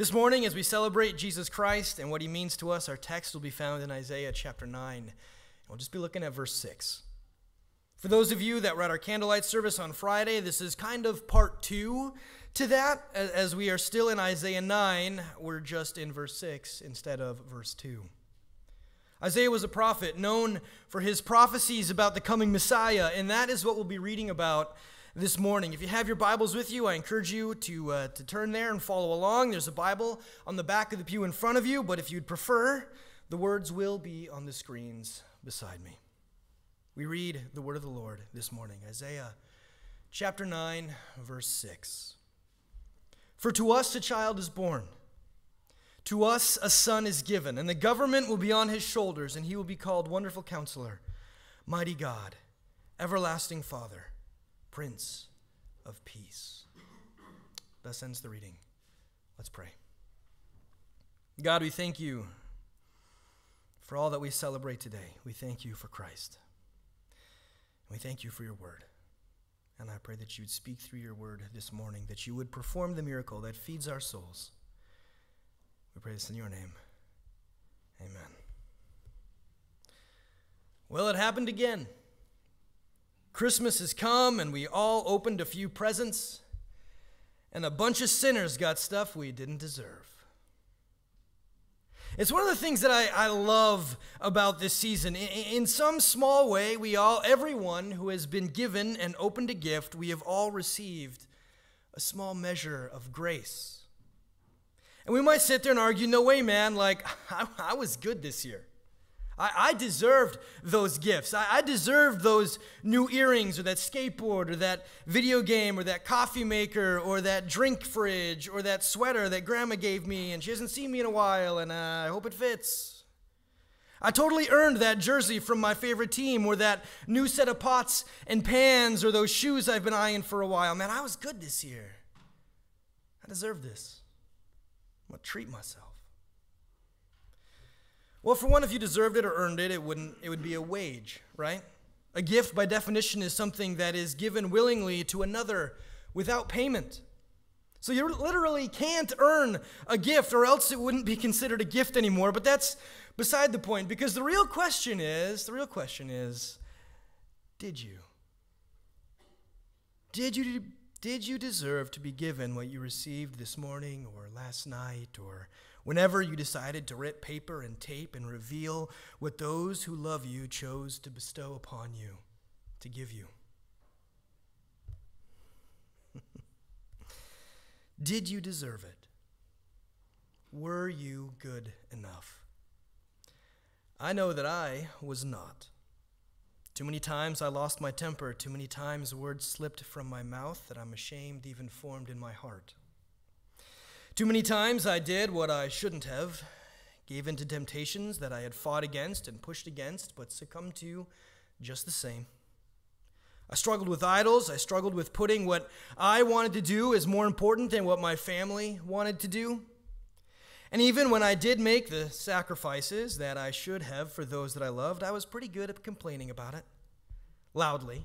This morning, as we celebrate Jesus Christ and what he means to us, our text will be found in Isaiah chapter 9. And We'll just be looking at verse 6. For those of you that were at our candlelight service on Friday, this is kind of part two to that. As we are still in Isaiah 9, we're just in verse 6 instead of verse 2. Isaiah was a prophet known for his prophecies about the coming Messiah, and that is what we'll be reading about this morning. If you have your Bibles with you, I encourage you to, uh, to turn there and follow along. There's a Bible on the back of the pew in front of you, but if you'd prefer, the words will be on the screens beside me. We read the word of the Lord this morning Isaiah chapter 9, verse 6. For to us a child is born, to us a son is given, and the government will be on his shoulders, and he will be called Wonderful Counselor, Mighty God, Everlasting Father Prince of Peace. Thus ends the reading. Let's pray. God, we thank you for all that we celebrate today. We thank you for Christ. We thank you for your word. And I pray that you would speak through your word this morning, that you would perform the miracle that feeds our souls. We pray this in your name. Amen. Well, it happened again. Christmas has come and we all opened a few presents, and a bunch of sinners got stuff we didn't deserve. It's one of the things that I, I love about this season. In, in some small way, we all, everyone who has been given and opened a gift, we have all received a small measure of grace. And we might sit there and argue, no way, man, like, I, I was good this year. I, I deserved those gifts. I, I deserved those new earrings or that skateboard or that video game or that coffee maker or that drink fridge or that sweater that grandma gave me and she hasn't seen me in a while and uh, I hope it fits. I totally earned that jersey from my favorite team or that new set of pots and pans or those shoes I've been eyeing for a while. Man, I was good this year. I deserve this. I'm going to treat myself. Well, for one, if you deserved it or earned it, it wouldn't it would be a wage, right? A gift by definition is something that is given willingly to another without payment. So you literally can't earn a gift or else it wouldn't be considered a gift anymore, but that's beside the point because the real question is, the real question is, did you? Did you did you deserve to be given what you received this morning or last night or Whenever you decided to rip paper and tape and reveal what those who love you chose to bestow upon you, to give you. Did you deserve it? Were you good enough? I know that I was not. Too many times I lost my temper. Too many times words slipped from my mouth that I'm ashamed even formed in my heart. Too many times I did what I shouldn't have, gave in to temptations that I had fought against and pushed against, but succumbed to just the same. I struggled with idols. I struggled with putting what I wanted to do as more important than what my family wanted to do. And even when I did make the sacrifices that I should have for those that I loved, I was pretty good at complaining about it, loudly,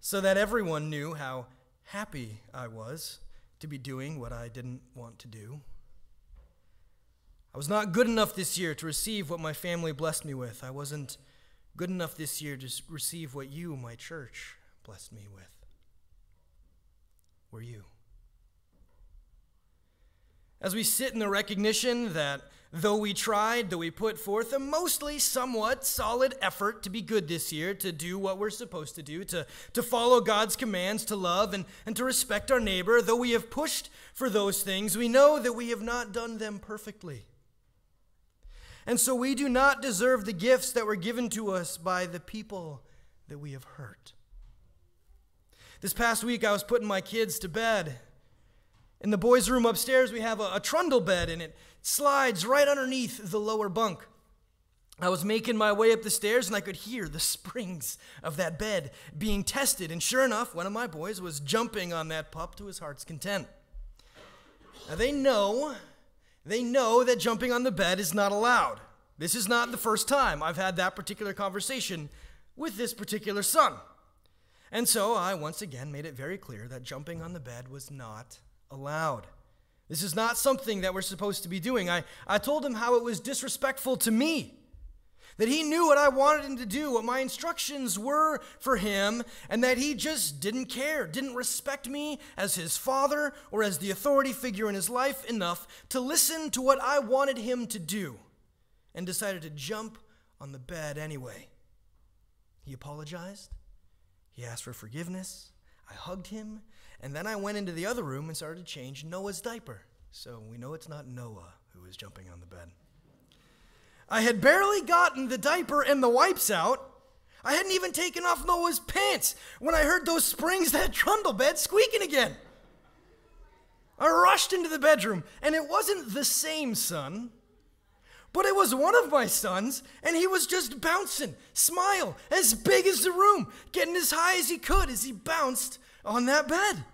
so that everyone knew how happy I was to be doing what I didn't want to do. I was not good enough this year to receive what my family blessed me with. I wasn't good enough this year to receive what you, my church, blessed me with. Were you? As we sit in the recognition that Though we tried, though we put forth a mostly somewhat solid effort to be good this year, to do what we're supposed to do, to, to follow God's commands, to love and, and to respect our neighbor, though we have pushed for those things, we know that we have not done them perfectly. And so we do not deserve the gifts that were given to us by the people that we have hurt. This past week, I was putting my kids to bed. In the boys' room upstairs, we have a, a trundle bed, and it slides right underneath the lower bunk. I was making my way up the stairs and I could hear the springs of that bed being tested. And sure enough, one of my boys was jumping on that pup to his heart's content. Now they know, they know that jumping on the bed is not allowed. This is not the first time I've had that particular conversation with this particular son. And so I once again made it very clear that jumping on the bed was not allowed. This is not something that we're supposed to be doing. I, I told him how it was disrespectful to me. That he knew what I wanted him to do, what my instructions were for him, and that he just didn't care, didn't respect me as his father or as the authority figure in his life enough to listen to what I wanted him to do, and decided to jump on the bed anyway. He apologized, he asked for forgiveness, I hugged him, and then I went into the other room and started to change Noah's diaper. So we know it's not Noah who was jumping on the bed. I had barely gotten the diaper and the wipes out. I hadn't even taken off Noah's pants when I heard those springs that trundle bed squeaking again. I rushed into the bedroom, and it wasn't the same son, but it was one of my sons, and he was just bouncing, smile, as big as the room, getting as high as he could as he bounced on that bed.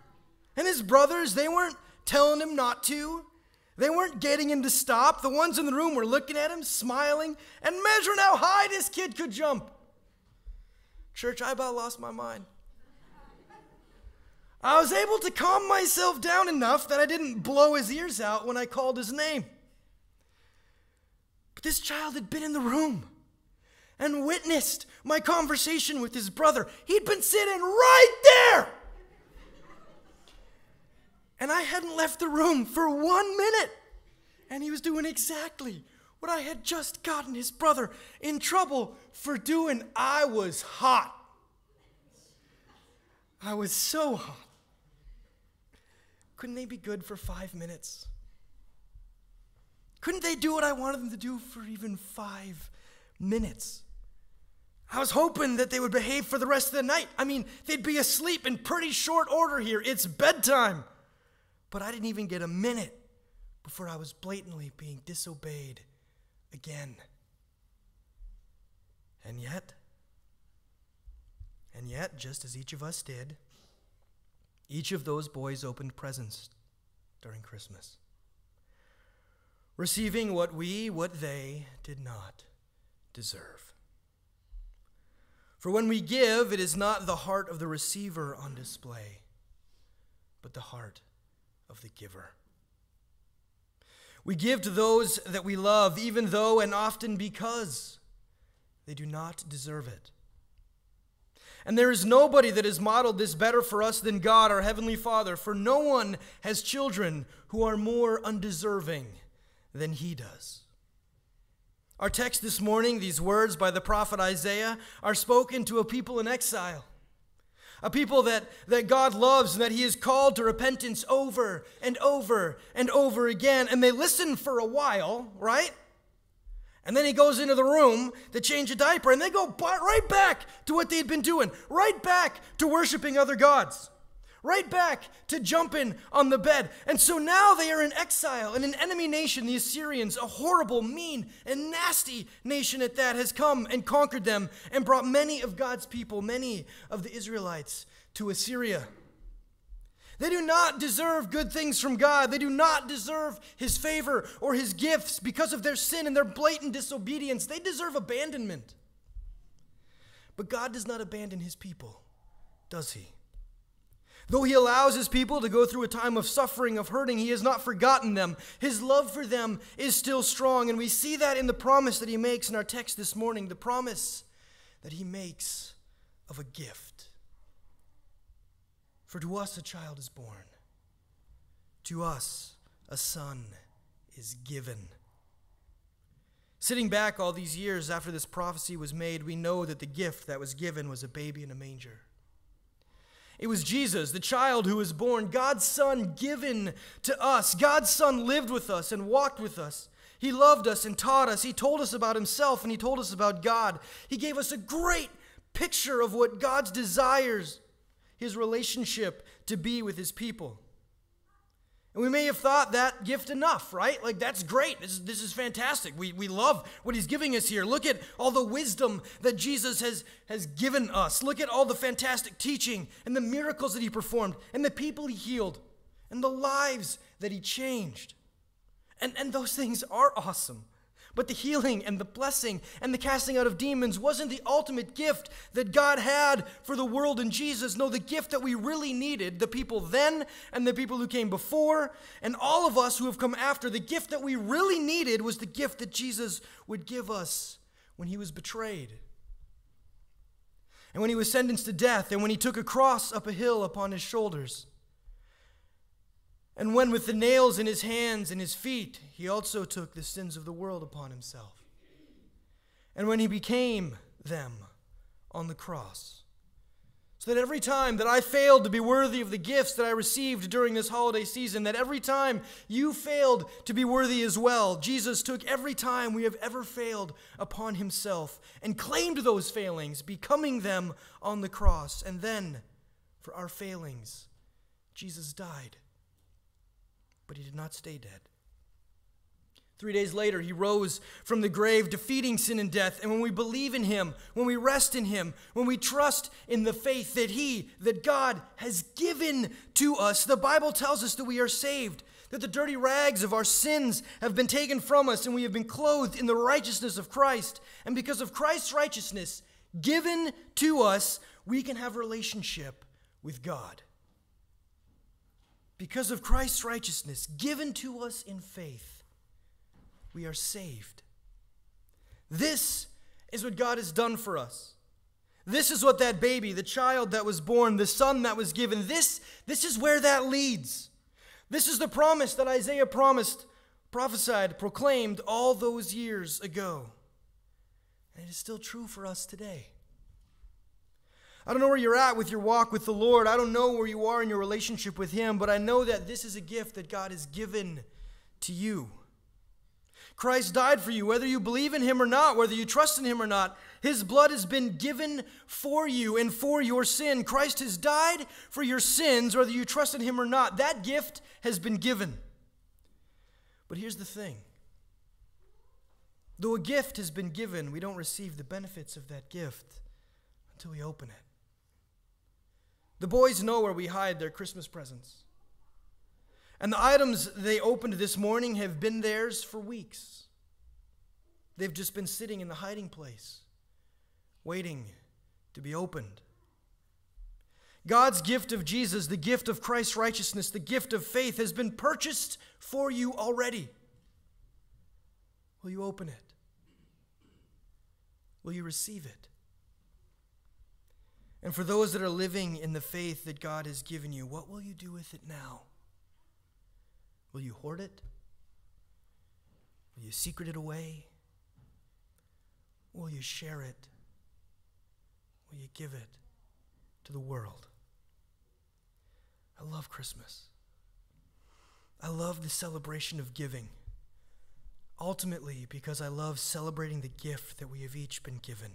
And his brothers, they weren't telling him not to. They weren't getting him to stop. The ones in the room were looking at him, smiling, and measuring how high this kid could jump. Church, I about lost my mind. I was able to calm myself down enough that I didn't blow his ears out when I called his name. But this child had been in the room and witnessed my conversation with his brother. He'd been sitting right there. And I hadn't left the room for one minute. And he was doing exactly what I had just gotten his brother in trouble for doing. I was hot. I was so hot. Couldn't they be good for five minutes? Couldn't they do what I wanted them to do for even five minutes? I was hoping that they would behave for the rest of the night. I mean, they'd be asleep in pretty short order here. It's bedtime. But I didn't even get a minute before I was blatantly being disobeyed again. And yet, and yet, just as each of us did, each of those boys opened presents during Christmas, receiving what we, what they did not deserve. For when we give, it is not the heart of the receiver on display, but the heart of the giver. We give to those that we love, even though and often because they do not deserve it. And there is nobody that has modeled this better for us than God, our Heavenly Father, for no one has children who are more undeserving than He does. Our text this morning, these words by the prophet Isaiah, are spoken to a people in exile a people that, that God loves and that He has called to repentance over and over and over again. And they listen for a while, right? And then he goes into the room to change a diaper, and they go right back to what they'd been doing, right back to worshiping other gods right back to jumping on the bed. And so now they are in exile in an enemy nation, the Assyrians, a horrible, mean, and nasty nation at that, has come and conquered them and brought many of God's people, many of the Israelites, to Assyria. They do not deserve good things from God. They do not deserve His favor or His gifts because of their sin and their blatant disobedience. They deserve abandonment. But God does not abandon His people, does He? Though he allows his people to go through a time of suffering, of hurting, he has not forgotten them. His love for them is still strong. And we see that in the promise that he makes in our text this morning the promise that he makes of a gift. For to us a child is born, to us a son is given. Sitting back all these years after this prophecy was made, we know that the gift that was given was a baby in a manger. It was Jesus, the child who was born, God's Son given to us. God's Son lived with us and walked with us. He loved us and taught us. He told us about Himself and He told us about God. He gave us a great picture of what God's desires, His relationship to be with His people. And we may have thought that gift enough, right? Like, that's great. This is, this is fantastic. We, we love what he's giving us here. Look at all the wisdom that Jesus has, has given us. Look at all the fantastic teaching and the miracles that he performed and the people he healed and the lives that he changed. And, and those things are awesome. But the healing and the blessing and the casting out of demons wasn't the ultimate gift that God had for the world in Jesus. No, the gift that we really needed, the people then and the people who came before, and all of us who have come after, the gift that we really needed was the gift that Jesus would give us when he was betrayed. And when he was sentenced to death, and when he took a cross up a hill upon his shoulders. And when with the nails in his hands and his feet, he also took the sins of the world upon himself. And when he became them on the cross. So that every time that I failed to be worthy of the gifts that I received during this holiday season, that every time you failed to be worthy as well, Jesus took every time we have ever failed upon himself and claimed those failings, becoming them on the cross. And then, for our failings, Jesus died but he did not stay dead. Three days later, he rose from the grave, defeating sin and death. And when we believe in him, when we rest in him, when we trust in the faith that he, that God has given to us, the Bible tells us that we are saved, that the dirty rags of our sins have been taken from us, and we have been clothed in the righteousness of Christ. And because of Christ's righteousness given to us, we can have relationship with God because of Christ's righteousness given to us in faith, we are saved. This is what God has done for us. This is what that baby, the child that was born, the son that was given, this, this is where that leads. This is the promise that Isaiah promised, prophesied, proclaimed all those years ago. And it is still true for us today. I don't know where you're at with your walk with the Lord. I don't know where you are in your relationship with Him, but I know that this is a gift that God has given to you. Christ died for you, whether you believe in Him or not, whether you trust in Him or not. His blood has been given for you and for your sin. Christ has died for your sins, whether you trust in Him or not. That gift has been given. But here's the thing though a gift has been given, we don't receive the benefits of that gift until we open it. The boys know where we hide their Christmas presents. And the items they opened this morning have been theirs for weeks. They've just been sitting in the hiding place, waiting to be opened. God's gift of Jesus, the gift of Christ's righteousness, the gift of faith, has been purchased for you already. Will you open it? Will you receive it? And for those that are living in the faith that God has given you, what will you do with it now? Will you hoard it? Will you secret it away? Will you share it? Will you give it to the world? I love Christmas. I love the celebration of giving. Ultimately, because I love celebrating the gift that we have each been given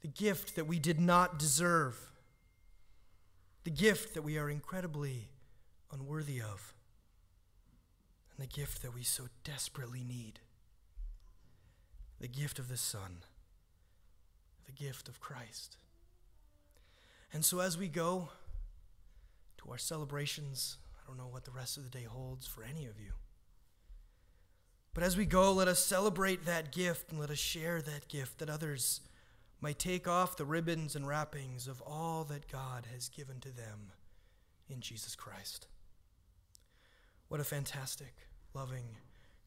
the gift that we did not deserve, the gift that we are incredibly unworthy of, and the gift that we so desperately need the gift of the Son, the gift of Christ. And so, as we go to our celebrations, I don't know what the rest of the day holds for any of you. But as we go, let us celebrate that gift and let us share that gift that others might take off the ribbons and wrappings of all that God has given to them in Jesus Christ. What a fantastic, loving,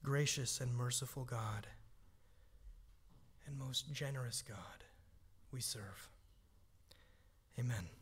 gracious, and merciful God, and most generous God we serve. Amen.